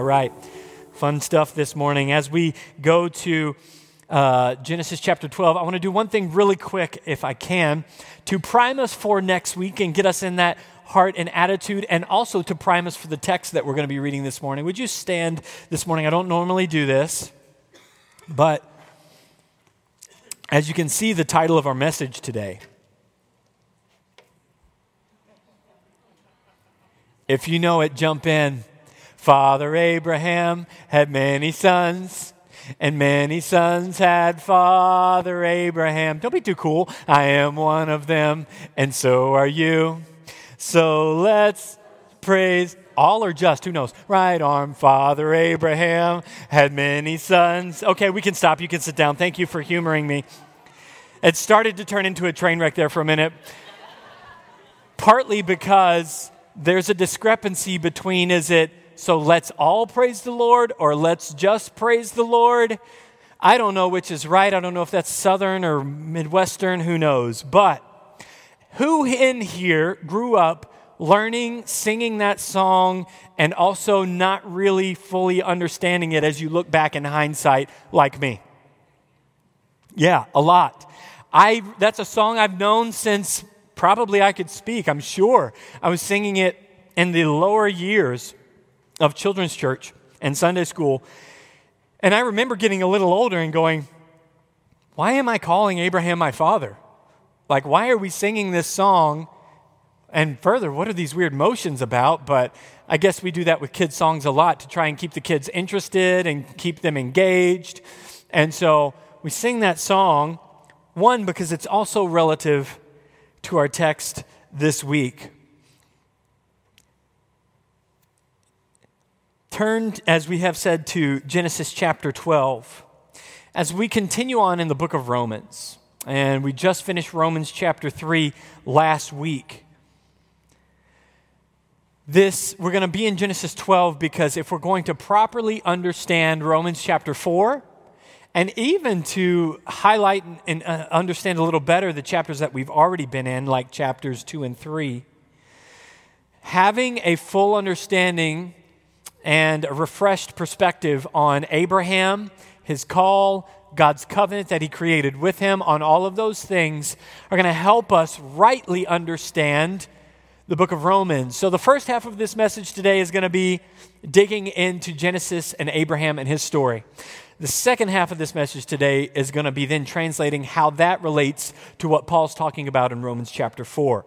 All right. Fun stuff this morning. As we go to uh, Genesis chapter 12, I want to do one thing really quick, if I can, to prime us for next week and get us in that heart and attitude, and also to prime us for the text that we're going to be reading this morning. Would you stand this morning? I don't normally do this, but as you can see, the title of our message today. If you know it, jump in. Father Abraham had many sons, and many sons had Father Abraham. Don't be too cool. I am one of them, and so are you. So let's praise all or just, who knows? Right arm, Father Abraham had many sons. Okay, we can stop. You can sit down. Thank you for humoring me. It started to turn into a train wreck there for a minute, partly because there's a discrepancy between is it so let's all praise the Lord or let's just praise the Lord. I don't know which is right. I don't know if that's Southern or Midwestern, who knows. But who in here grew up learning, singing that song, and also not really fully understanding it as you look back in hindsight, like me? Yeah, a lot. I, that's a song I've known since probably I could speak, I'm sure. I was singing it in the lower years of children's church and Sunday school. And I remember getting a little older and going, why am I calling Abraham my father? Like, why are we singing this song? And further, what are these weird motions about? But I guess we do that with kids' songs a lot to try and keep the kids interested and keep them engaged. And so we sing that song, one, because it's also relative to our text this week. Turn, as we have said, to Genesis chapter 12. As we continue on in the book of Romans, and we just finished Romans chapter 3 last week. This, we're going to be in Genesis 12 because if we're going to properly understand Romans chapter 4, and even to highlight and uh, understand a little better the chapters that we've already been in, like chapters 2 and 3, having a full understanding and a refreshed perspective on Abraham, his call, God's covenant that he created with him, on all of those things are going to help us rightly understand the book of Romans. So, the first half of this message today is going to be digging into Genesis and Abraham and his story. The second half of this message today is going to be then translating how that relates to what Paul's talking about in Romans chapter 4.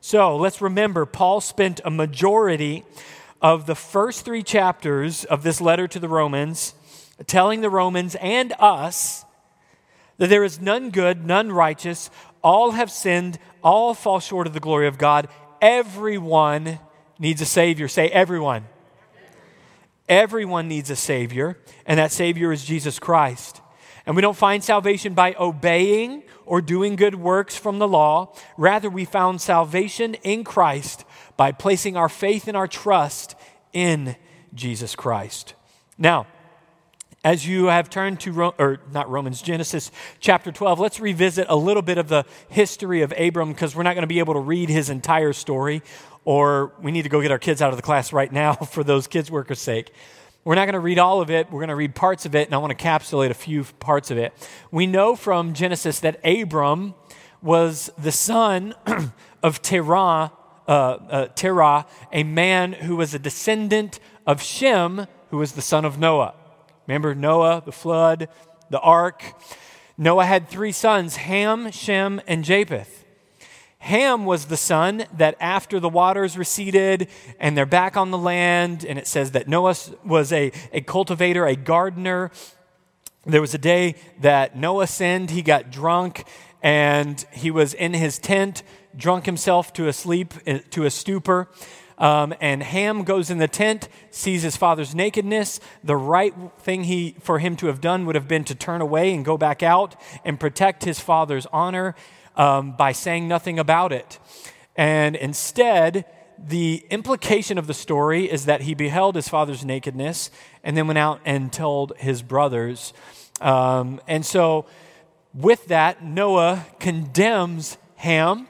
So, let's remember, Paul spent a majority of the first three chapters of this letter to the Romans, telling the Romans and us that there is none good, none righteous, all have sinned, all fall short of the glory of God. Everyone needs a Savior. Say, everyone. Everyone needs a Savior, and that Savior is Jesus Christ. And we don't find salvation by obeying or doing good works from the law. Rather, we found salvation in Christ by placing our faith and our trust in Jesus Christ. Now, as you have turned to, Ro- or not Romans, Genesis chapter 12, let's revisit a little bit of the history of Abram because we're not going to be able to read his entire story, or we need to go get our kids out of the class right now for those kids' workers' sake. We're not going to read all of it. We're going to read parts of it, and I want to capsulate a few parts of it. We know from Genesis that Abram was the son of Terah, uh, uh, Terah, a man who was a descendant of Shem, who was the son of Noah. Remember Noah, the flood, the ark? Noah had three sons Ham, Shem, and Japheth. Ham was the son that after the waters receded and they're back on the land, and it says that Noah was a, a cultivator, a gardener. There was a day that Noah sinned, he got drunk, and he was in his tent drunk himself to a sleep, uh, to a stupor. Um, and Ham goes in the tent, sees his father's nakedness. The right thing he, for him to have done would have been to turn away and go back out and protect his father's honor um, by saying nothing about it. And instead, the implication of the story is that he beheld his father's nakedness and then went out and told his brothers. Um, and so, with that, Noah condemns Ham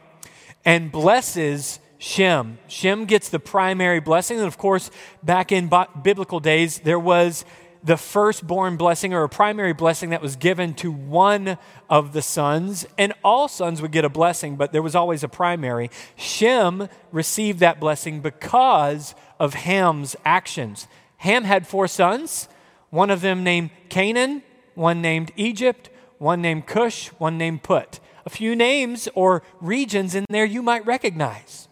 and blesses Shem. Shem gets the primary blessing. And of course, back in biblical days, there was the firstborn blessing or a primary blessing that was given to one of the sons, and all sons would get a blessing, but there was always a primary. Shem received that blessing because of Ham's actions. Ham had four sons, one of them named Canaan, one named Egypt, one named Cush, one named Put. A few names or regions in there you might recognize.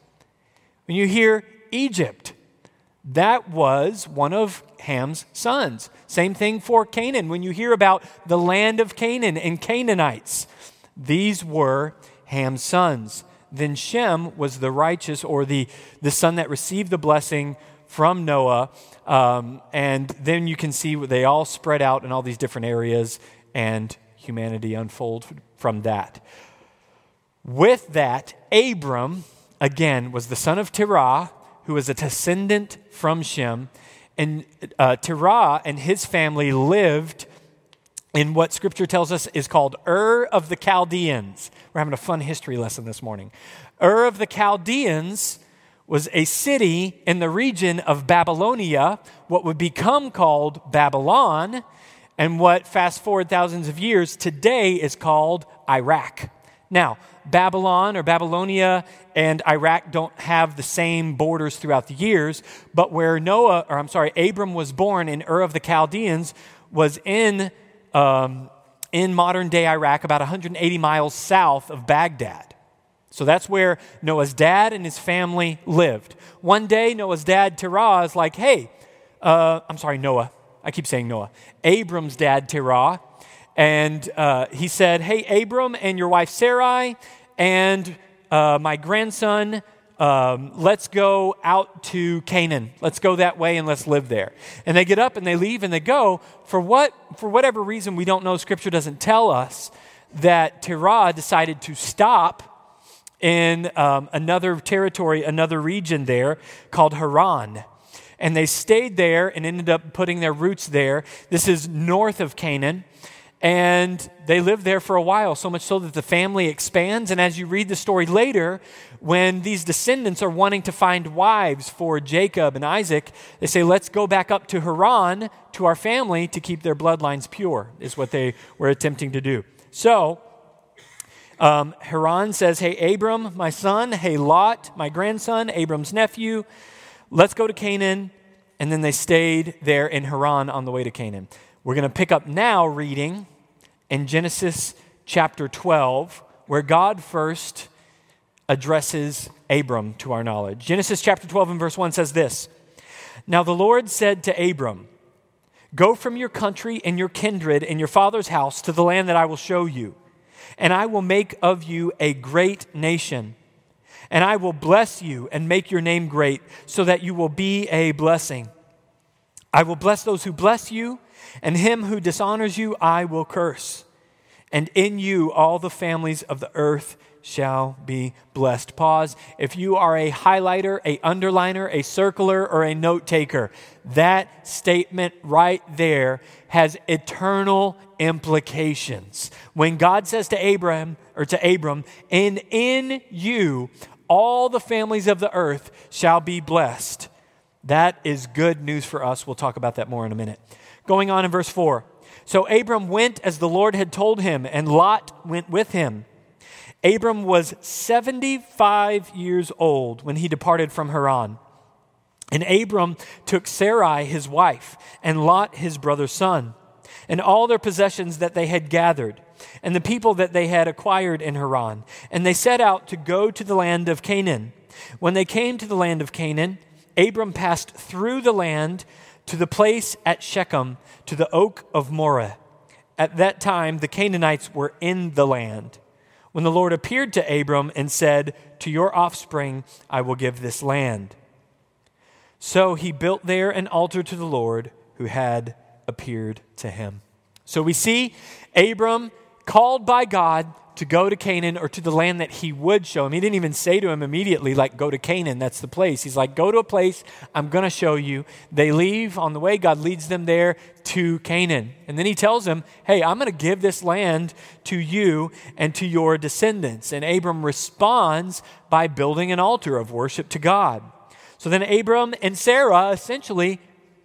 When you hear Egypt, that was one of Ham's sons. Same thing for Canaan. When you hear about the land of Canaan and Canaanites, these were Ham's sons. Then Shem was the righteous or the, the son that received the blessing from Noah. Um, and then you can see they all spread out in all these different areas and humanity unfold from that. With that, Abram, again, was the son of Terah, who was a descendant from Shem. And uh, Terah and his family lived in what scripture tells us is called Ur of the Chaldeans. We're having a fun history lesson this morning. Ur of the Chaldeans was a city in the region of Babylonia, what would become called Babylon, and what, fast forward thousands of years, today is called Iraq. Now, Babylon or Babylonia and Iraq don't have the same borders throughout the years, but where Noah, or I'm sorry, Abram was born in Ur of the Chaldeans was in, um, in modern day Iraq, about 180 miles south of Baghdad. So that's where Noah's dad and his family lived. One day, Noah's dad, Terah, is like, hey, uh, I'm sorry, Noah. I keep saying Noah. Abram's dad, Terah, and uh, he said, Hey, Abram and your wife Sarai and uh, my grandson, um, let's go out to Canaan. Let's go that way and let's live there. And they get up and they leave and they go. For what, for whatever reason, we don't know. Scripture doesn't tell us that Terah decided to stop in um, another territory, another region there called Haran. And they stayed there and ended up putting their roots there. This is north of Canaan. And they lived there for a while, so much so that the family expands. And as you read the story later, when these descendants are wanting to find wives for Jacob and Isaac, they say, Let's go back up to Haran to our family to keep their bloodlines pure, is what they were attempting to do. So, um, Haran says, Hey, Abram, my son, hey, Lot, my grandson, Abram's nephew, let's go to Canaan. And then they stayed there in Haran on the way to Canaan. We're going to pick up now reading in Genesis chapter 12, where God first addresses Abram to our knowledge. Genesis chapter 12 and verse 1 says this Now the Lord said to Abram, Go from your country and your kindred and your father's house to the land that I will show you, and I will make of you a great nation. And I will bless you and make your name great, so that you will be a blessing. I will bless those who bless you and him who dishonors you I will curse. And in you all the families of the earth shall be blessed. Pause. If you are a highlighter, a underliner, a circler, or a note taker, that statement right there has eternal implications. When God says to Abraham or to Abram, and in you all the families of the earth shall be blessed. That is good news for us. We'll talk about that more in a minute. Going on in verse 4. So Abram went as the Lord had told him, and Lot went with him. Abram was 75 years old when he departed from Haran. And Abram took Sarai his wife, and Lot his brother's son, and all their possessions that they had gathered, and the people that they had acquired in Haran. And they set out to go to the land of Canaan. When they came to the land of Canaan, Abram passed through the land to the place at Shechem, to the oak of Moreh. At that time, the Canaanites were in the land. When the Lord appeared to Abram and said, To your offspring I will give this land. So he built there an altar to the Lord who had appeared to him. So we see Abram called by God to go to Canaan or to the land that he would show him. He didn't even say to him immediately, like, go to Canaan, that's the place. He's like, go to a place I'm going to show you. They leave on the way, God leads them there to Canaan. And then he tells them, hey, I'm going to give this land to you and to your descendants. And Abram responds by building an altar of worship to God. So then Abram and Sarah essentially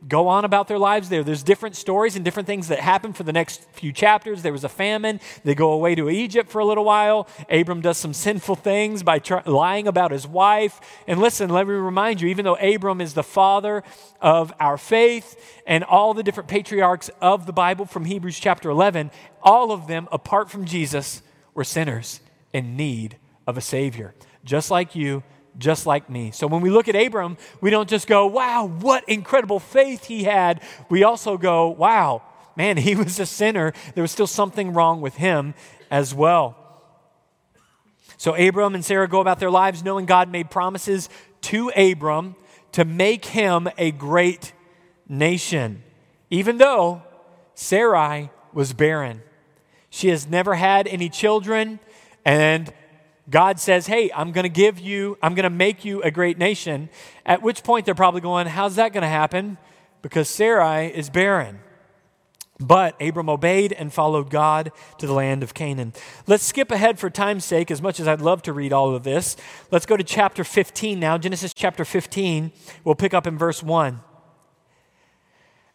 go on about their lives there. There's different stories and different things that happen for the next few chapters. There was a famine. They go away to Egypt for a little while. Abram does some sinful things by lying about his wife. And listen, let me remind you, even though Abram is the father of our faith and all the different patriarchs of the Bible from Hebrews chapter 11, all of them, apart from Jesus, were sinners in need of a Savior, just like you just like me. So when we look at Abram, we don't just go, wow, what incredible faith he had. We also go, wow, man, he was a sinner. There was still something wrong with him as well. So Abram and Sarah go about their lives knowing God made promises to Abram to make him a great nation, even though Sarai was barren. She has never had any children, and God says, Hey, I'm going to give you, I'm going to make you a great nation. At which point they're probably going, How's that going to happen? Because Sarai is barren. But Abram obeyed and followed God to the land of Canaan. Let's skip ahead for time's sake, as much as I'd love to read all of this. Let's go to chapter 15 now, Genesis chapter 15. We'll pick up in verse 1.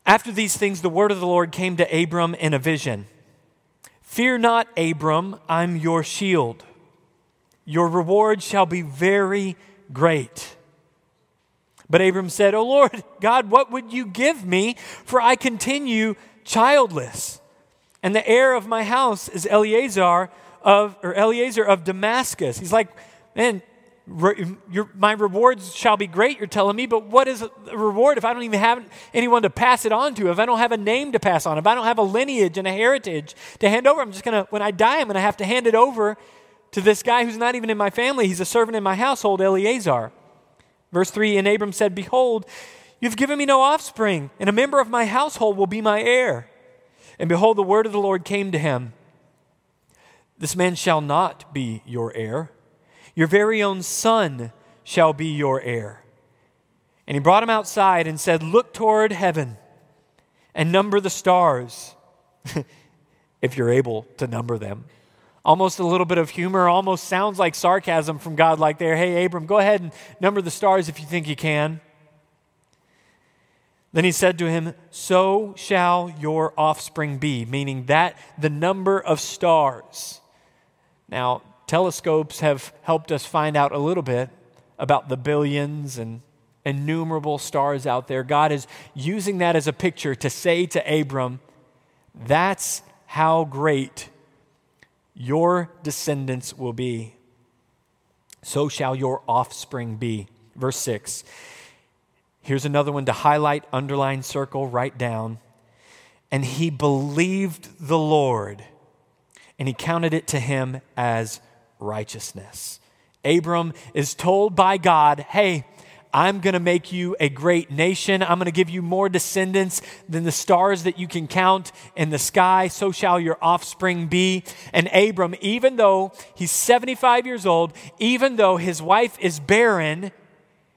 After these things, the word of the Lord came to Abram in a vision Fear not, Abram, I'm your shield. Your reward shall be very great. But Abram said, O Lord God, what would you give me? For I continue childless. And the heir of my house is Eleazar of, or Eleazar of Damascus. He's like, man, re, your, my rewards shall be great, you're telling me, but what is a reward if I don't even have anyone to pass it on to? If I don't have a name to pass on, if I don't have a lineage and a heritage to hand over, I'm just going to, when I die, I'm going to have to hand it over to this guy who's not even in my family. He's a servant in my household, Eleazar. Verse 3 And Abram said, Behold, you've given me no offspring, and a member of my household will be my heir. And behold, the word of the Lord came to him This man shall not be your heir, your very own son shall be your heir. And he brought him outside and said, Look toward heaven and number the stars, if you're able to number them almost a little bit of humor, almost sounds like sarcasm from God, like there, hey, Abram, go ahead and number the stars if you think you can. Then he said to him, So shall your offspring be, meaning that the number of stars. Now, telescopes have helped us find out a little bit about the billions and innumerable stars out there. God is using that as a picture to say to Abram, That's how great your descendants will be. So shall your offspring be. Verse 6. Here's another one to highlight, underline, circle, write down. And he believed the Lord, and he counted it to him as righteousness. Abram is told by God, hey, I'm going to make you a great nation. I'm going to give you more descendants than the stars that you can count in the sky. So shall your offspring be. And Abram, even though he's 75 years old, even though his wife is barren,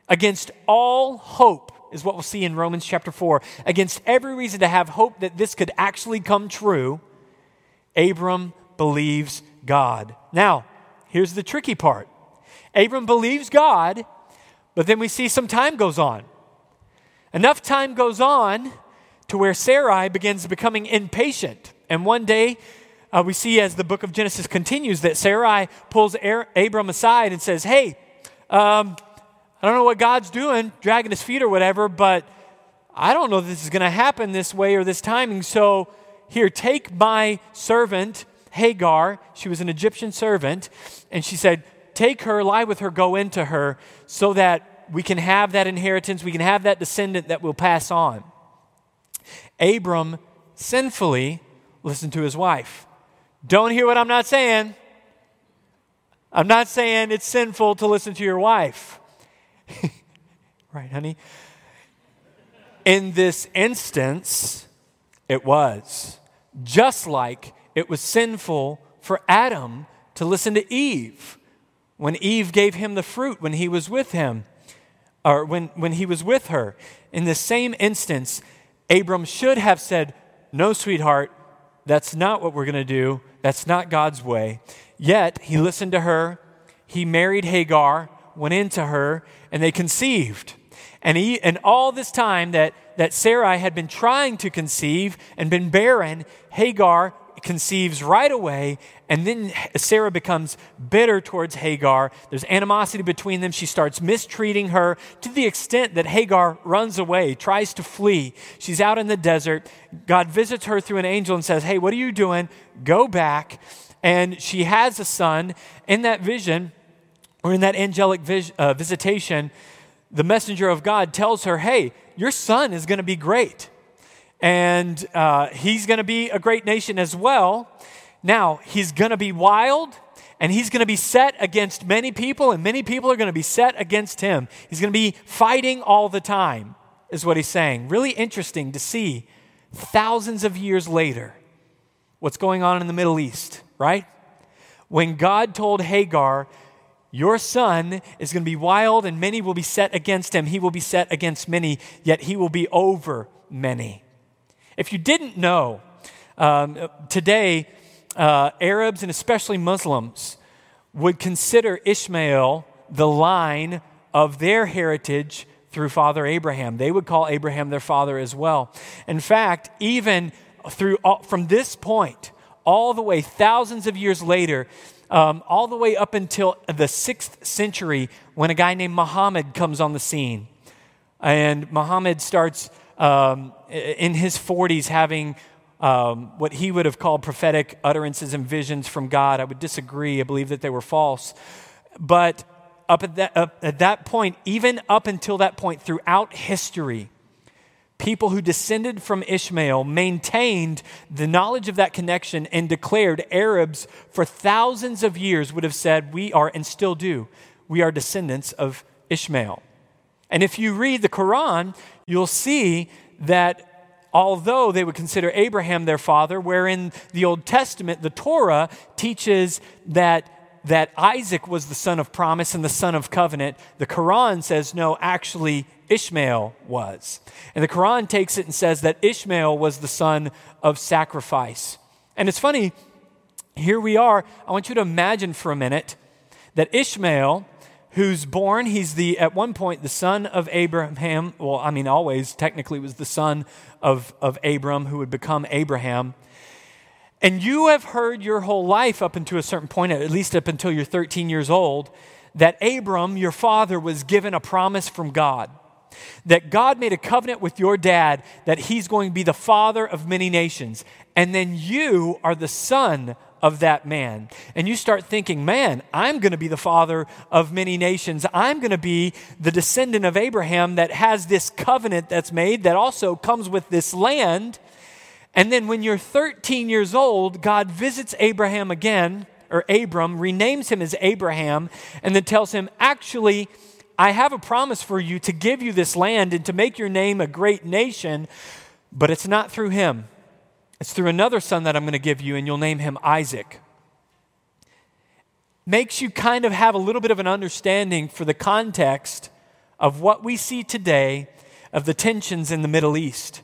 against all hope, is what we'll see in Romans chapter 4, against every reason to have hope that this could actually come true, Abram believes God. Now, here's the tricky part Abram believes God but then we see some time goes on. Enough time goes on to where Sarai begins becoming impatient. And one day, uh, we see as the book of Genesis continues that Sarai pulls Abram aside and says, Hey, um, I don't know what God's doing, dragging his feet or whatever, but I don't know this is going to happen this way or this timing. So here, take my servant, Hagar. She was an Egyptian servant. And she said, take her, lie with her, go into her, so that we can have that inheritance, we can have that descendant that will pass on. Abram sinfully listened to his wife. Don't hear what I'm not saying. I'm not saying it's sinful to listen to your wife. right, honey? In this instance, it was. Just like it was sinful for Adam to listen to Eve when Eve gave him the fruit when he was with him, or when, when he was with her. In the same instance, Abram should have said, No, sweetheart, that's not what we're going to do. That's not God's way. Yet he listened to her, he married Hagar, went into her, and they conceived. And, he, and all this time that, that Sarai had been trying to conceive and been barren, Hagar conceives right away, and then Sarah becomes bitter towards Hagar. There's animosity between them. She starts mistreating her to the extent that Hagar runs away, tries to flee. She's out in the desert. God visits her through an angel and says, Hey, what are you doing? Go back. And she has a son. In that vision, or in that angelic vis- uh, visitation, the messenger of God tells her, Hey, your son is going to be great and uh, he's going to be a great nation as well. Now, he's going to be wild, and he's going to be set against many people, and many people are going to be set against him. He's going to be fighting all the time, is what he's saying. Really interesting to see thousands of years later what's going on in the Middle East, right? When God told Hagar, Your son is going to be wild, and many will be set against him. He will be set against many, yet he will be over many. If you didn't know, um, today, uh, Arabs and especially Muslims would consider Ishmael the line of their heritage through Father Abraham. They would call Abraham their father as well. In fact, even through from this point all the way thousands of years later, um, all the way up until the sixth century, when a guy named Muhammad comes on the scene, and Muhammad starts um, in his 40s having um, what he would have called prophetic utterances and visions from God. I would disagree. I believe that they were false. But up at that, up at that point, even up until that point throughout history, people who descended from Ishmael maintained the knowledge of that connection and declared Arabs for thousands of years would have said, We are, and still do, we are descendants of Ishmael. And if you read the Quran, you'll see that although they would consider Abraham their father, wherein the Old Testament, the Torah, teaches that, that Isaac was the son of promise and the son of covenant, the Quran says, no, actually, Ishmael was. And the Quran takes it and says that Ishmael was the son of sacrifice. And it's funny, here we are. I want you to imagine for a minute that Ishmael who's born. He's the, at one point, the son of Abraham. Well, I mean, always technically was the son of, of Abram who would become Abraham. And you have heard your whole life up until a certain point, at least up until you're 13 years old, that Abram, your father, was given a promise from God. That God made a covenant with your dad that he's going to be the father of many nations. And then you are the son of that man. And you start thinking, man, I'm going to be the father of many nations. I'm going to be the descendant of Abraham that has this covenant that's made that also comes with this land. And then when you're 13 years old, God visits Abraham again, or Abram, renames him as Abraham, and then tells him, actually, I have a promise for you to give you this land and to make your name a great nation, but it's not through him. It's through another son that I'm going to give you, and you'll name him Isaac. Makes you kind of have a little bit of an understanding for the context of what we see today of the tensions in the Middle East,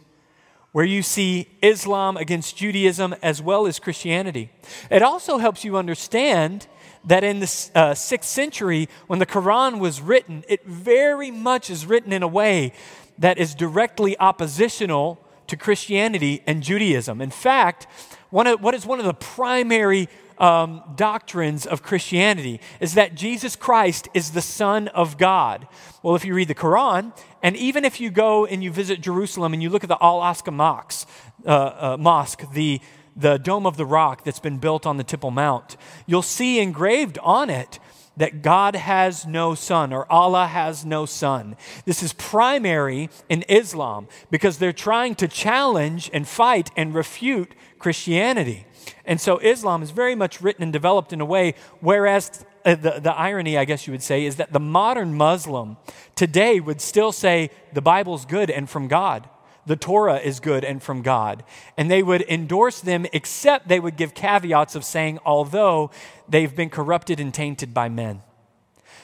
where you see Islam against Judaism as well as Christianity. It also helps you understand that in the uh, sixth century, when the Quran was written, it very much is written in a way that is directly oppositional to Christianity and Judaism. In fact, one of, what is one of the primary um, doctrines of Christianity is that Jesus Christ is the Son of God. Well, if you read the Quran, and even if you go and you visit Jerusalem and you look at the Al Aqsa Mosque, uh, uh, mosque the, the Dome of the Rock that's been built on the Temple Mount, you'll see engraved on it that God has no son or Allah has no son. This is primary in Islam because they're trying to challenge and fight and refute Christianity. And so Islam is very much written and developed in a way, whereas uh, the, the irony, I guess you would say, is that the modern Muslim today would still say the Bible's good and from God. The Torah is good and from God. And they would endorse them, except they would give caveats of saying, although they've been corrupted and tainted by men.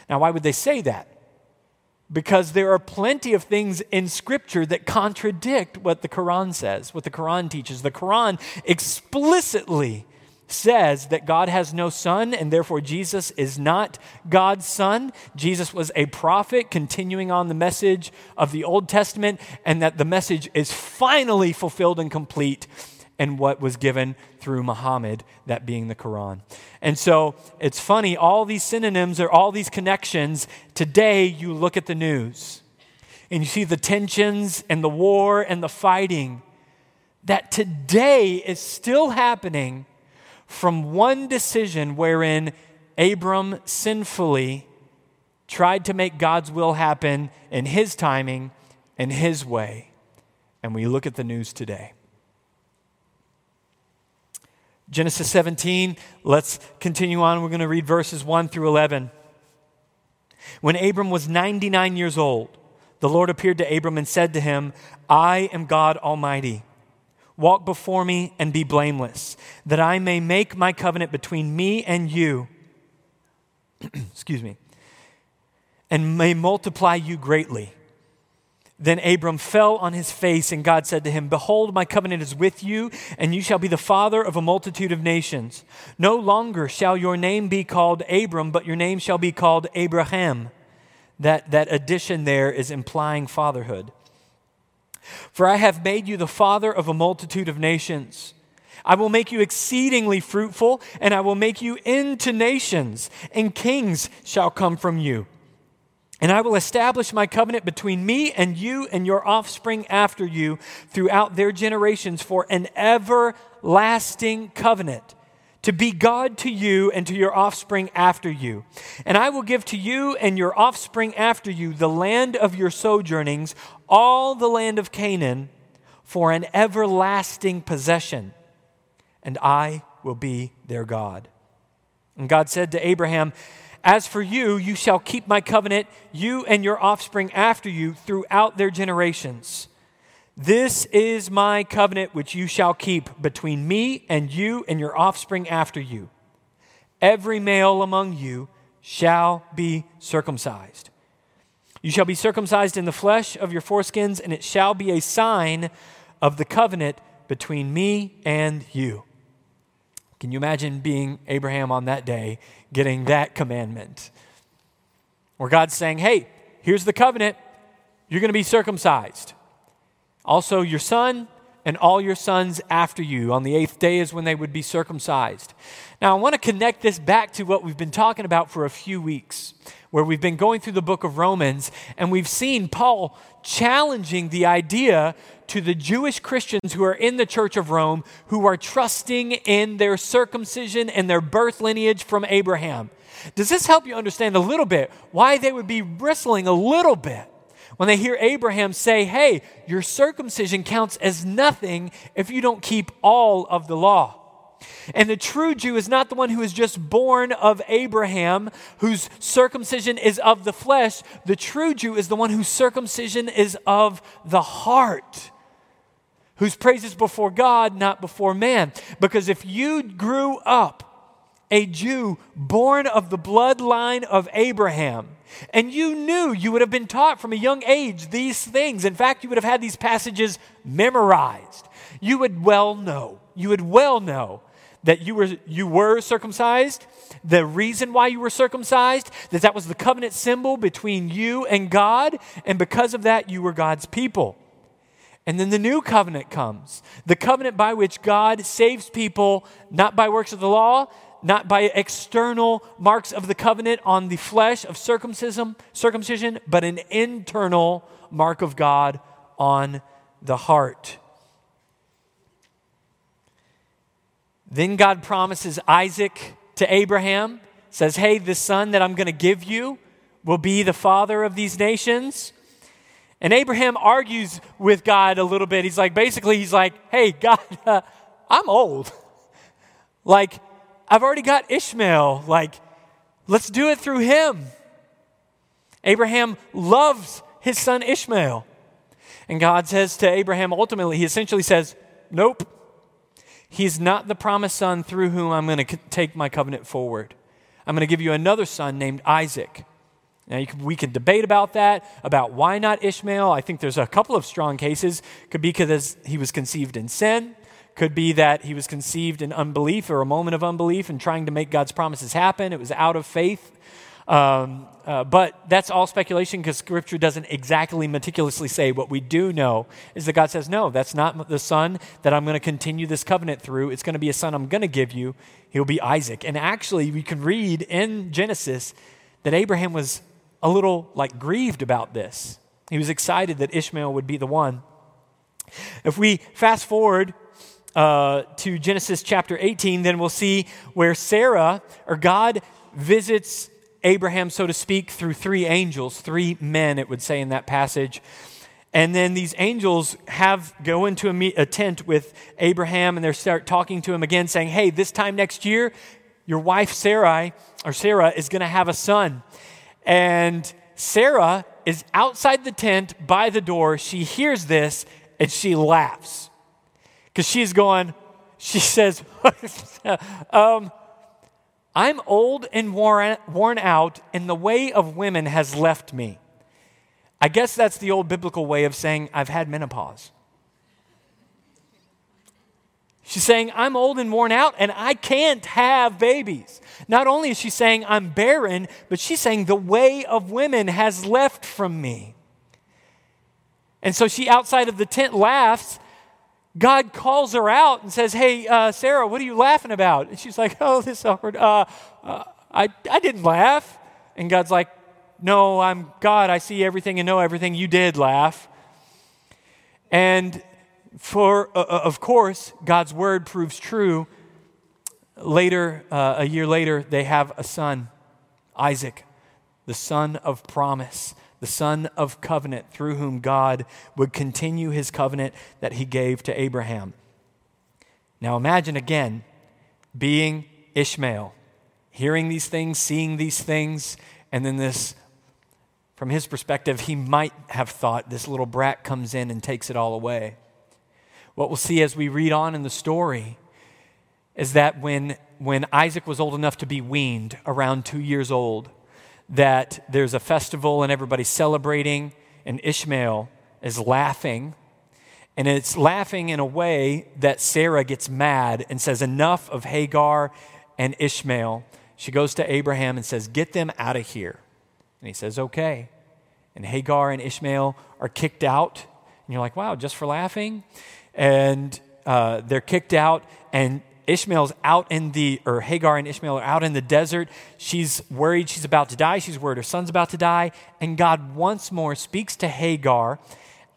Now, why would they say that? Because there are plenty of things in Scripture that contradict what the Quran says, what the Quran teaches. The Quran explicitly says that God has no son and therefore Jesus is not God's son. Jesus was a prophet continuing on the message of the Old Testament, and that the message is finally fulfilled and complete and what was given through Muhammad, that being the Quran. And so it's funny, all these synonyms or all these connections. Today, you look at the news and you see the tensions and the war and the fighting that today is still happening from one decision wherein Abram sinfully tried to make God's will happen in his timing and his way. And we look at the news today. Genesis 17, let's continue on. We're going to read verses 1 through 11. When Abram was 99 years old, the Lord appeared to Abram and said to him, I am God Almighty. Walk before me and be blameless, that I may make my covenant between me and you. Excuse me. And may multiply you greatly. Then Abram fell on his face, and God said to him, Behold, my covenant is with you, and you shall be the father of a multitude of nations. No longer shall your name be called Abram, but your name shall be called Abraham. That, that addition there is implying fatherhood. For I have made you the father of a multitude of nations. I will make you exceedingly fruitful, and I will make you into nations, and kings shall come from you. And I will establish my covenant between me and you and your offspring after you throughout their generations for an everlasting covenant to be God to you and to your offspring after you. And I will give to you and your offspring after you the land of your sojournings, all the land of Canaan, for an everlasting possession. And I will be their God. And God said to Abraham, As for you, you shall keep my covenant, you and your offspring after you, throughout their generations. This is my covenant which you shall keep between me and you and your offspring after you. Every male among you shall be circumcised. You shall be circumcised in the flesh of your foreskins, and it shall be a sign of the covenant between me and you. Can you imagine being Abraham on that day, getting that commandment? Where God's saying, hey, here's the covenant, you're going to be circumcised. Also, your son and all your sons after you. On the eighth day is when they would be circumcised. Now, I want to connect this back to what we've been talking about for a few weeks, where we've been going through the book of Romans, and we've seen Paul challenging the idea to the Jewish Christians who are in the church of Rome who are trusting in their circumcision and their birth lineage from Abraham. Does this help you understand a little bit why they would be bristling a little bit when they hear Abraham say, Hey, your circumcision counts as nothing if you don't keep all of the law. And the true Jew is not the one who is just born of Abraham, whose circumcision is of the flesh. The true Jew is the one whose circumcision is of the heart, whose praises before God, not before man. Because if you grew up a Jew born of the bloodline of Abraham, and you knew you would have been taught from a young age these things. In fact, you would have had these passages memorized. You would well know, you would well know that you were, you were circumcised, the reason why you were circumcised, that that was the covenant symbol between you and God, and because of that, you were God's people. And then the new covenant comes the covenant by which God saves people not by works of the law, not by external marks of the covenant on the flesh of circumcision, circumcision, but an internal mark of God on the heart. Then God promises Isaac to Abraham, says, Hey, the son that I'm going to give you will be the father of these nations. And Abraham argues with God a little bit. He's like, basically, he's like, Hey, God, uh, I'm old. like, I've already got Ishmael. Like, let's do it through him. Abraham loves his son Ishmael. And God says to Abraham, ultimately, He essentially says, Nope. He's not the promised son through whom I'm going to take my covenant forward. I'm going to give you another son named Isaac. Now, can, we can debate about that, about why not Ishmael. I think there's a couple of strong cases. Could be because he was conceived in sin. Could be that he was conceived in unbelief or a moment of unbelief and trying to make God's promises happen. It was out of faith. Um, uh, but that's all speculation because Scripture doesn't exactly meticulously say. What we do know is that God says, No, that's not the son that I'm going to continue this covenant through. It's going to be a son I'm going to give you. He'll be Isaac. And actually, we can read in Genesis that Abraham was a little like grieved about this. He was excited that Ishmael would be the one. If we fast forward uh, to Genesis chapter 18, then we'll see where Sarah or God visits Abraham, so to speak, through three angels, three men, it would say in that passage. And then these angels have go into a, meet, a tent with Abraham and they start talking to him again, saying, Hey, this time next year, your wife Sarai or Sarah is going to have a son. And Sarah is outside the tent by the door. She hears this and she laughs because she's going, she says, um, I'm old and worn, worn out, and the way of women has left me. I guess that's the old biblical way of saying, I've had menopause. She's saying, I'm old and worn out, and I can't have babies. Not only is she saying, I'm barren, but she's saying, the way of women has left from me. And so she, outside of the tent, laughs God calls her out and says, Hey, uh, Sarah, what are you laughing about? And she's like, Oh, this awkward. Uh, uh, I, I didn't laugh. And God's like, No, I'm God. I see everything and know everything. You did laugh. And for, uh, uh, of course, God's word proves true. Later, uh, a year later, they have a son, Isaac, the son of promise the son of covenant, through whom God would continue his covenant that he gave to Abraham. Now imagine again being Ishmael, hearing these things, seeing these things, and then this, from his perspective, he might have thought this little brat comes in and takes it all away. What we'll see as we read on in the story is that when, when Isaac was old enough to be weaned, around two years old, that there's a festival and everybody's celebrating, and Ishmael is laughing. And it's laughing in a way that Sarah gets mad and says, Enough of Hagar and Ishmael. She goes to Abraham and says, Get them out of here. And he says, Okay. And Hagar and Ishmael are kicked out. And you're like, Wow, just for laughing? And uh, they're kicked out, and Ishmael's out in the, or Hagar and Ishmael are out in the desert. She's worried she's about to die. She's worried her son's about to die. And God once more speaks to Hagar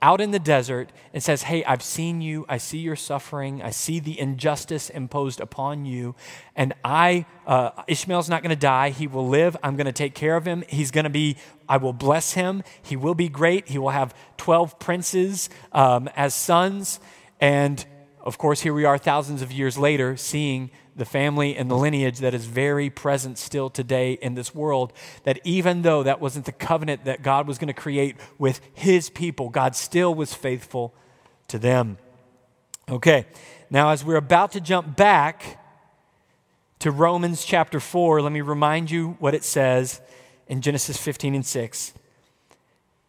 out in the desert and says, Hey, I've seen you. I see your suffering. I see the injustice imposed upon you. And I, uh, Ishmael's not going to die. He will live. I'm going to take care of him. He's going to be, I will bless him. He will be great. He will have 12 princes um, as sons. And of course, here we are thousands of years later, seeing the family and the lineage that is very present still today in this world. That even though that wasn't the covenant that God was going to create with his people, God still was faithful to them. Okay, now as we're about to jump back to Romans chapter 4, let me remind you what it says in Genesis 15 and 6.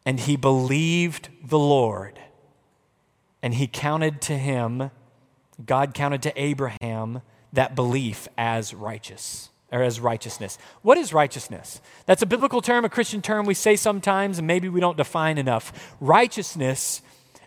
And he believed the Lord, and he counted to him God counted to Abraham that belief as righteous or as righteousness. What is righteousness? That's a biblical term, a Christian term we say sometimes, and maybe we don't define enough. Righteousness,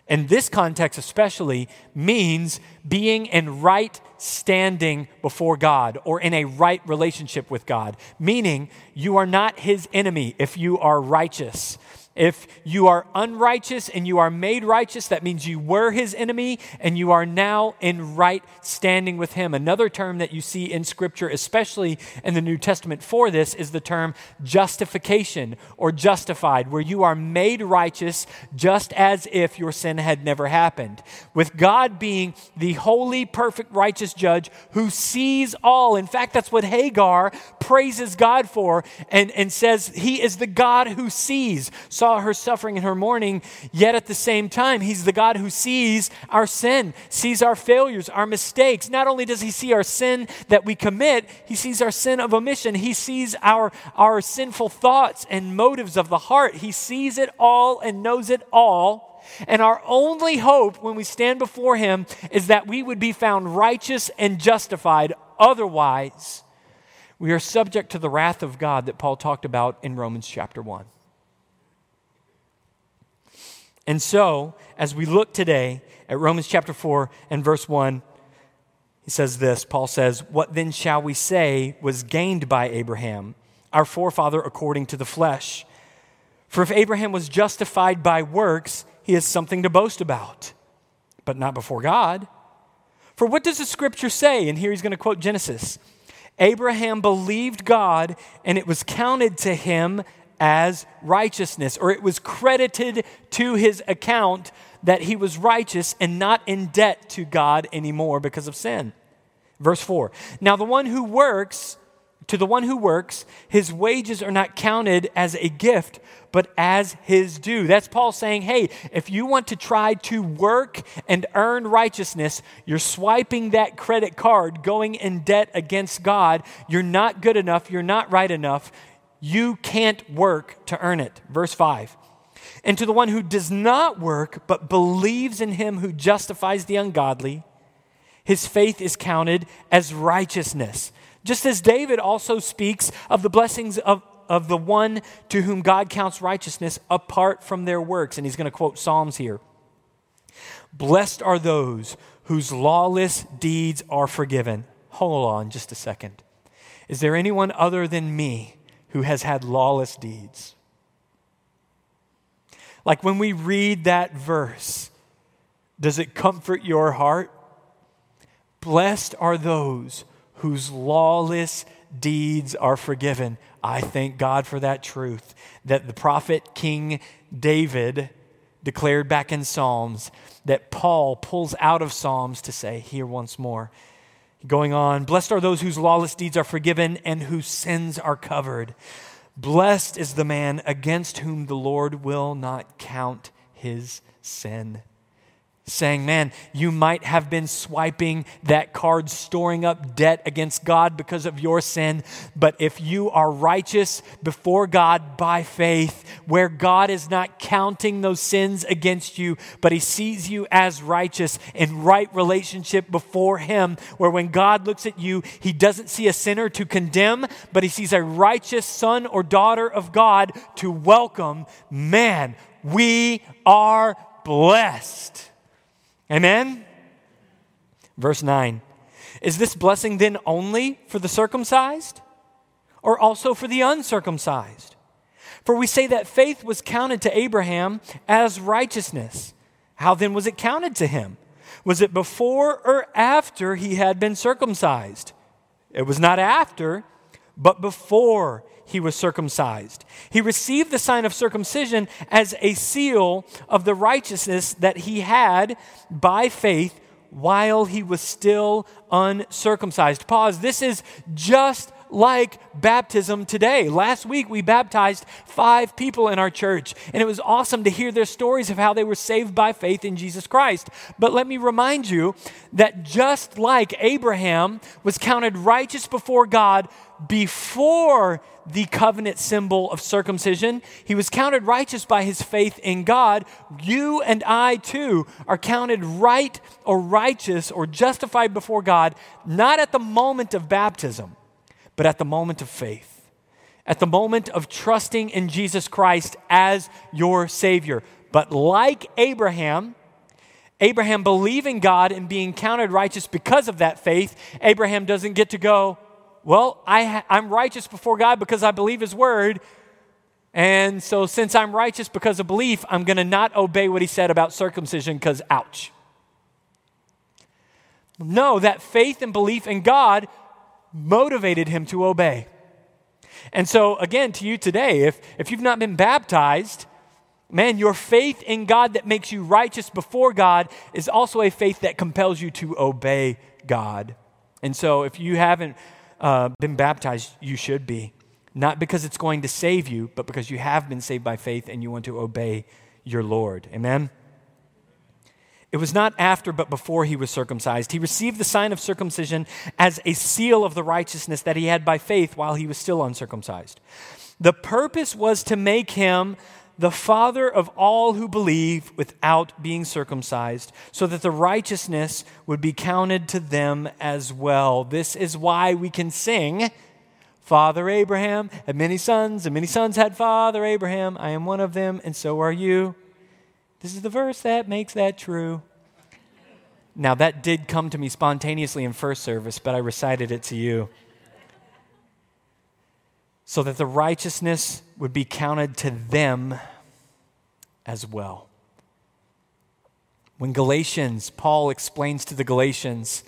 in this context especially, means being in right standing before God or in a right relationship with God, meaning you are not his enemy if you are righteous. If you are unrighteous and you are made righteous, that means you were his enemy and you are now in right standing with him. Another term that you see in Scripture, especially in the New Testament for this, is the term justification or justified, where you are made righteous just as if your sin had never happened. With God being the holy, perfect, righteous judge who sees all. In fact, that's what Hagar praises God for and, and says he is the God who sees. So saw her suffering and her mourning, yet at the same time, He's the God who sees our sin, sees our failures, our mistakes. Not only does He see our sin that we commit, He sees our sin of omission. He sees our, our sinful thoughts and motives of the heart. He sees it all and knows it all. And our only hope when we stand before Him is that we would be found righteous and justified. Otherwise, we are subject to the wrath of God that Paul talked about in Romans chapter 1. And so, as we look today at Romans chapter 4 and verse 1, he says this Paul says, What then shall we say was gained by Abraham, our forefather according to the flesh? For if Abraham was justified by works, he has something to boast about, but not before God. For what does the scripture say? And here he's going to quote Genesis Abraham believed God, and it was counted to him as righteousness, or it was credited to his account that he was righteous and not in debt to God anymore because of sin. Verse 4 Now, the one who works, to the one who works, his wages are not counted as a gift, but as his due. That's Paul saying, hey, if you want to try to work and earn righteousness, you're swiping that credit card, going in debt against God. You're not good enough. You're not right enough. You can't work to earn it. Verse 5. And to the one who does not work, but believes in him who justifies the ungodly, his faith is counted as righteousness. Just as David also speaks of the blessings of, of the one to whom God counts righteousness apart from their works. And he's going to quote Psalms here. Blessed are those whose lawless deeds are forgiven. Hold on just a second. Is there anyone other than me who has had lawless deeds? Like when we read that verse, does it comfort your heart? Blessed are those whose lawless deeds are forgiven. I thank God for that truth that the prophet King David declared back in Psalms, that Paul pulls out of Psalms to say here once more. Going on, blessed are those whose lawless deeds are forgiven and whose sins are covered. Blessed is the man against whom the Lord will not count his sin saying, Man, you might have been swiping that card, storing up debt against God because of your sin. But if you are righteous before God by faith, where God is not counting those sins against you, but He sees you as righteous in right relationship before Him, where when God looks at you, He doesn't see a sinner to condemn, but He sees a righteous son or daughter of God to welcome, man, we are blessed. Amen? Verse 9 Is this blessing then only for the circumcised or also for the uncircumcised? For we say that faith was counted to Abraham as righteousness. How then was it counted to him? Was it before or after he had been circumcised? It was not after, but before he was circumcised. He received the sign of circumcision as a seal of the righteousness that he had by faith while he was still uncircumcised. Pause. This is just like baptism today. Last week, we baptized five people in our church, and it was awesome to hear their stories of how they were saved by faith in Jesus Christ. But let me remind you that just like Abraham was counted righteous before God before the covenant symbol of circumcision. He was counted righteous by his faith in God. You and I, too, are counted right or righteous or justified before God, not at the moment of baptism, but at the moment of faith. At the moment of trusting in Jesus Christ as your Savior. But like Abraham, Abraham believing God and being counted righteous because of that faith, Abraham doesn't get to go, well, I, I'm righteous before God because I believe His word. And so, since I'm righteous because of belief, I'm going to not obey what He said about circumcision because, ouch. No, that faith and belief in God motivated him to obey. And so, again, to you today, if, if you've not been baptized, man, your faith in God that makes you righteous before God is also a faith that compels you to obey God. And so, if you haven't uh, been baptized, you should be. not because it's going to save you, but because you have been saved by faith and you want to obey your Lord. Amen? It was not after, but before he was circumcised. He received the sign of circumcision as a seal of the righteousness that he had by faith while he was still uncircumcised. The purpose was to make him the father of all who believe without being circumcised, so that the righteousness would be counted to them as well. This is why we can sing, Father Abraham had many sons, and many sons had Father Abraham. I am one of them, and so are you. This is the verse that makes that true. Now, that did come to me spontaneously in first service, but I recited it to you so that the righteousness would be counted to them as well. When Galatians, Paul explains to the Galatians,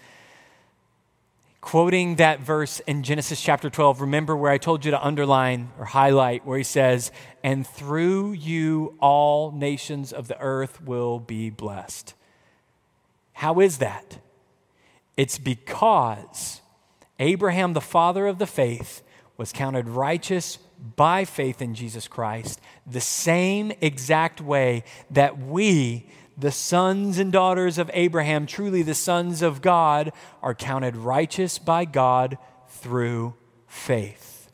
quoting that verse in Genesis chapter 12, remember where I told you to underline or highlight, where he says, And through you all nations of the earth will be blessed. How is that? It's because Abraham, the father of the faith, was counted righteous by faith in Jesus Christ, the same exact way that we, the sons and daughters of Abraham, truly the sons of God, are counted righteous by God through faith.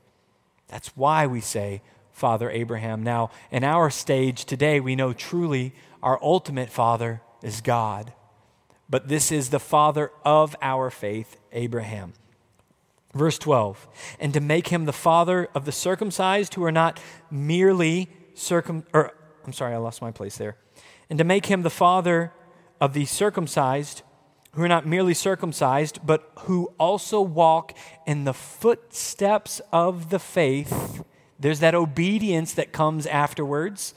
That's why we say, Father Abraham. Now, in our stage today, we know truly our ultimate Father is God. But this is the Father of our faith, Abraham. Verse 12, and to make him the father of the circumcised who are not merely circum, or I'm sorry, I lost my place there. And to make him the father of the circumcised who are not merely circumcised, but who also walk in the footsteps of the faith. There's that obedience that comes afterwards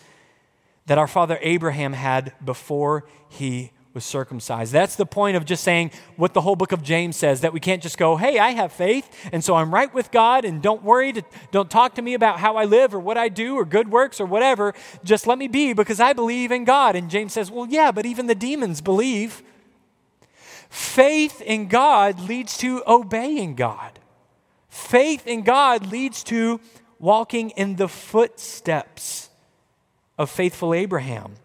that our father Abraham had before he was circumcised. That's the point of just saying what the whole book of James says that we can't just go, hey, I have faith, and so I'm right with God, and don't worry, to, don't talk to me about how I live or what I do or good works or whatever. Just let me be because I believe in God. And James says, well, yeah, but even the demons believe. Faith in God leads to obeying God. Faith in God leads to walking in the footsteps of faithful Abraham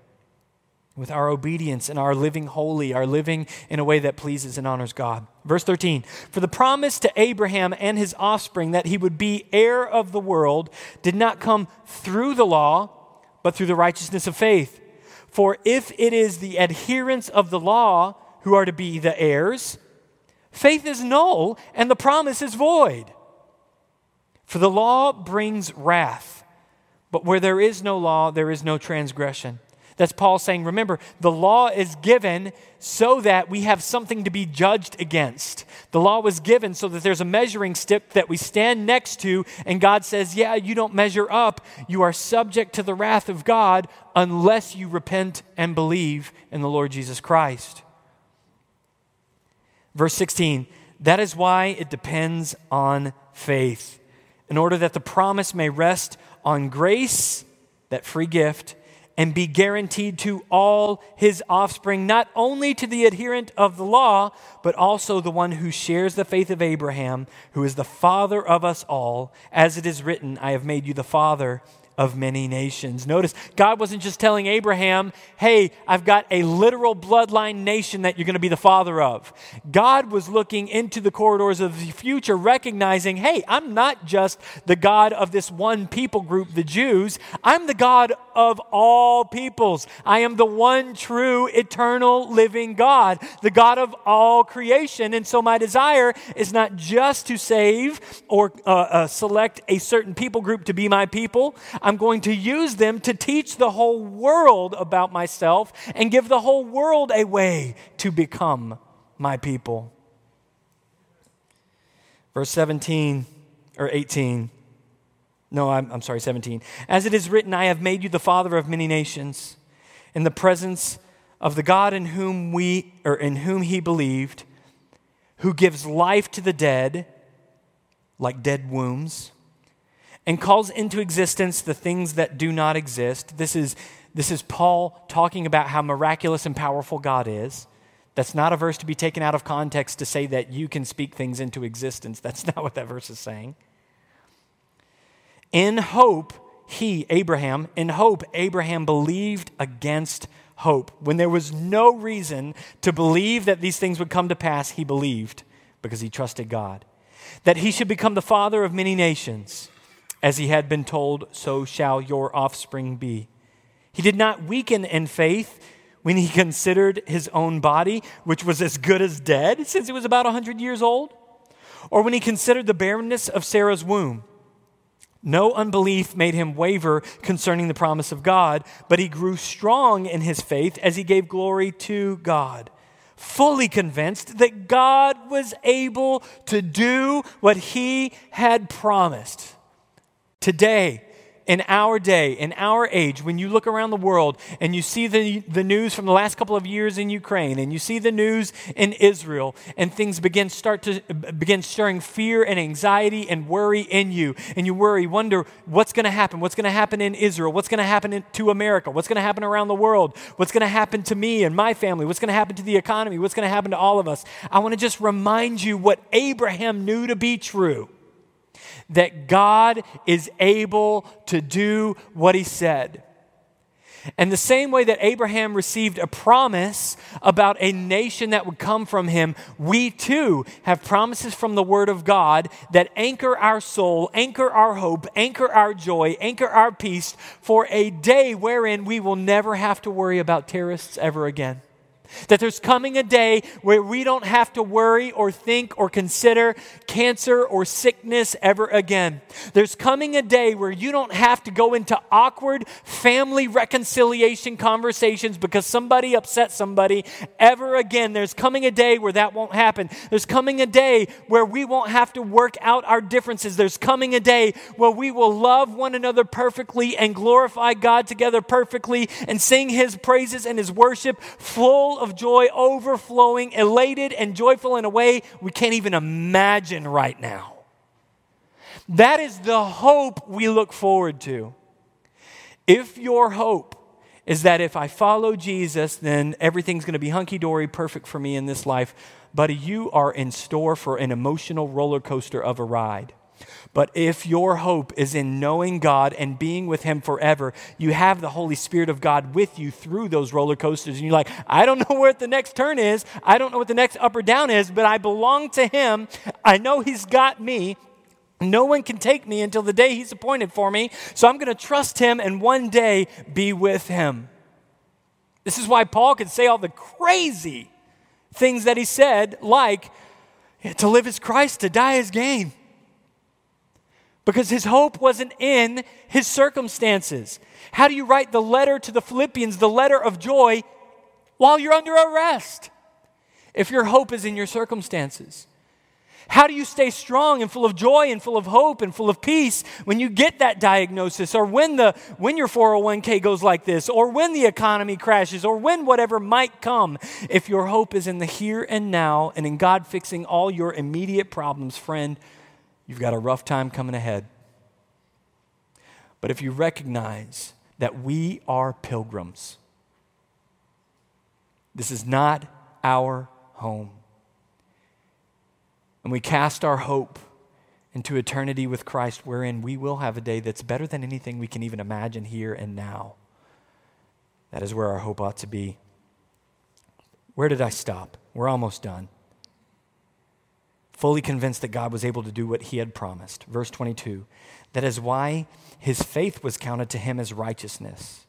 with our obedience and our living holy, our living in a way that pleases and honors God. Verse 13 For the promise to Abraham and his offspring that he would be heir of the world did not come through the law, but through the righteousness of faith. For if it is the adherents of the law who are to be the heirs, faith is null and the promise is void. For the law brings wrath, but where there is no law, there is no transgression. That's Paul saying, remember, the law is given so that we have something to be judged against. The law was given so that there's a measuring stick that we stand next to, and God says, Yeah, you don't measure up. You are subject to the wrath of God unless you repent and believe in the Lord Jesus Christ. Verse 16, that is why it depends on faith, in order that the promise may rest on grace, that free gift and be guaranteed to all his offspring, not only to the adherent of the law, but also the one who shares the faith of Abraham, who is the father of us all. As it is written, I have made you the father of many nations. Notice, God wasn't just telling Abraham, hey, I've got a literal bloodline nation that you're going to be the father of. God was looking into the corridors of the future, recognizing, hey, I'm not just the God of this one people group, the Jews, I'm the God of all peoples. I am the one true, eternal, living God, the God of all creation. And so my desire is not just to save or uh, uh, select a certain people group to be my people. Going to use them to teach the whole world about myself and give the whole world a way to become my people. Verse 17 or 18. No, I'm, I'm sorry, 17. As it is written, I have made you the father of many nations in the presence of the God in whom we or in whom he believed, who gives life to the dead like dead wombs and calls into existence the things that do not exist. This is, this is Paul talking about how miraculous and powerful God is. That's not a verse to be taken out of context to say that you can speak things into existence. That's not what that verse is saying. In hope, he, Abraham, in hope, Abraham believed against hope. When there was no reason to believe that these things would come to pass, he believed because he trusted God. That he should become the father of many nations. As he had been told, so shall your offspring be. He did not weaken in faith when he considered his own body, which was as good as dead since he was about 100 years old, or when he considered the barrenness of Sarah's womb. No unbelief made him waver concerning the promise of God, but he grew strong in his faith as he gave glory to God, fully convinced that God was able to do what he had promised. Today, in our day, in our age, when you look around the world and you see the, the news from the last couple of years in Ukraine and you see the news in Israel and things begin start to begin stirring fear and anxiety and worry in you and you worry, wonder what's going to happen, what's going to happen in Israel, what's going to happen in, to America, what's going to happen around the world, what's going to happen to me and my family, what's going to happen to the economy, what's going to happen to all of us. I want to just remind you what Abraham knew to be true that God is able to do what he said. And the same way that Abraham received a promise about a nation that would come from him, we too have promises from the Word of God that anchor our soul, anchor our hope, anchor our joy, anchor our peace for a day wherein we will never have to worry about terrorists ever again. That there's coming a day where we don't have to worry or think or consider cancer or sickness ever again. There's coming a day where you don't have to go into awkward family reconciliation conversations because somebody upset somebody ever again. There's coming a day where that won't happen. There's coming a day where we won't have to work out our differences. There's coming a day where we will love one another perfectly and glorify God together perfectly and sing his praises and his worship full of joy, overflowing, elated, and joyful in a way we can't even imagine right now. That is the hope we look forward to. If your hope is that if I follow Jesus, then everything's going to be hunky dory, perfect for me in this life, buddy, you are in store for an emotional roller coaster of a ride. But if your hope is in knowing God and being with Him forever, you have the Holy Spirit of God with you through those roller coasters. And you're like, I don't know where the next turn is. I don't know what the next up or down is, but I belong to Him. I know He's got me. No one can take me until the day He's appointed for me. So I'm going to trust Him and one day be with Him. This is why Paul could say all the crazy things that he said, like, to live is Christ, to die is gain because his hope wasn't in his circumstances. How do you write the letter to the Philippians, the letter of joy, while you're under arrest? If your hope is in your circumstances. How do you stay strong and full of joy and full of hope and full of peace when you get that diagnosis or when the when your 401k goes like this or when the economy crashes or when whatever might come if your hope is in the here and now and in God fixing all your immediate problems friend You've got a rough time coming ahead. But if you recognize that we are pilgrims, this is not our home. And we cast our hope into eternity with Christ, wherein we will have a day that's better than anything we can even imagine here and now. That is where our hope ought to be. Where did I stop? We're almost done fully convinced that God was able to do what he had promised. Verse 22 that is why his faith was counted to him as righteousness.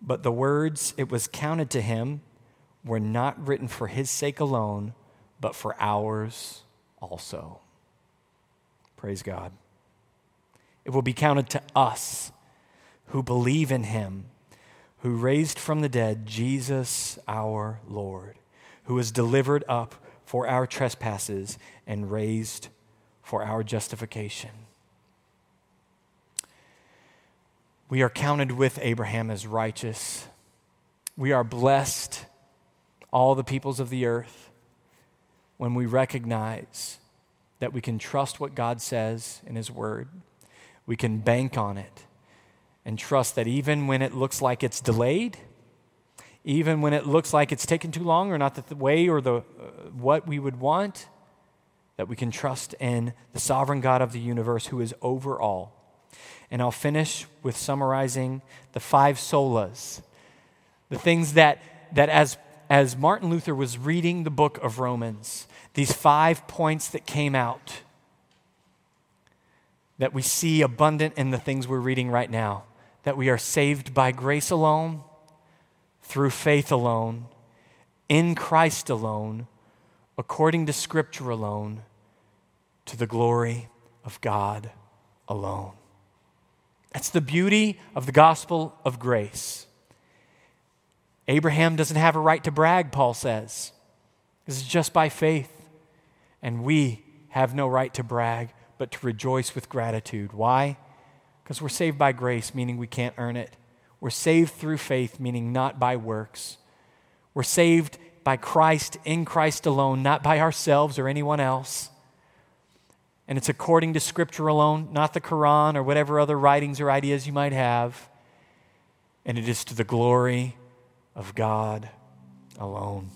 But the words it was counted to him were not written for his sake alone, but for ours also. Praise God. It will be counted to us who believe in him, who raised from the dead Jesus our Lord, who was delivered up for our trespasses and raised for our justification. We are counted with Abraham as righteous. We are blessed, all the peoples of the earth, when we recognize that we can trust what God says in His Word. We can bank on it and trust that even when it looks like it's delayed, even when it looks like it's taken too long or not the way or the, uh, what we would want, that we can trust in the sovereign God of the universe who is over all, And I'll finish with summarizing the five solas, the things that, that as, as Martin Luther was reading the book of Romans, these five points that came out that we see abundant in the things we're reading right now that we are saved by grace alone, through faith alone, in Christ alone, according to Scripture alone, to the glory of God alone. That's the beauty of the gospel of grace. Abraham doesn't have a right to brag, Paul says. This is just by faith. And we have no right to brag, but to rejoice with gratitude. Why? Because we're saved by grace, meaning we can't earn it. We're saved through faith, meaning not by works. We're saved by Christ, in Christ alone, not by ourselves or anyone else. And it's according to Scripture alone, not the Quran or whatever other writings or ideas you might have. And it is to the glory of God alone.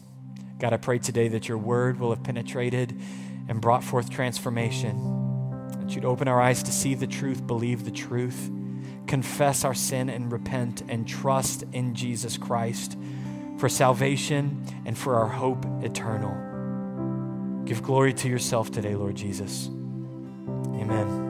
God, I pray today that your word will have penetrated and brought forth transformation. That you'd open our eyes to see the truth, believe the truth, confess our sin and repent and trust in Jesus Christ for salvation and for our hope eternal. Give glory to yourself today, Lord Jesus. Amen.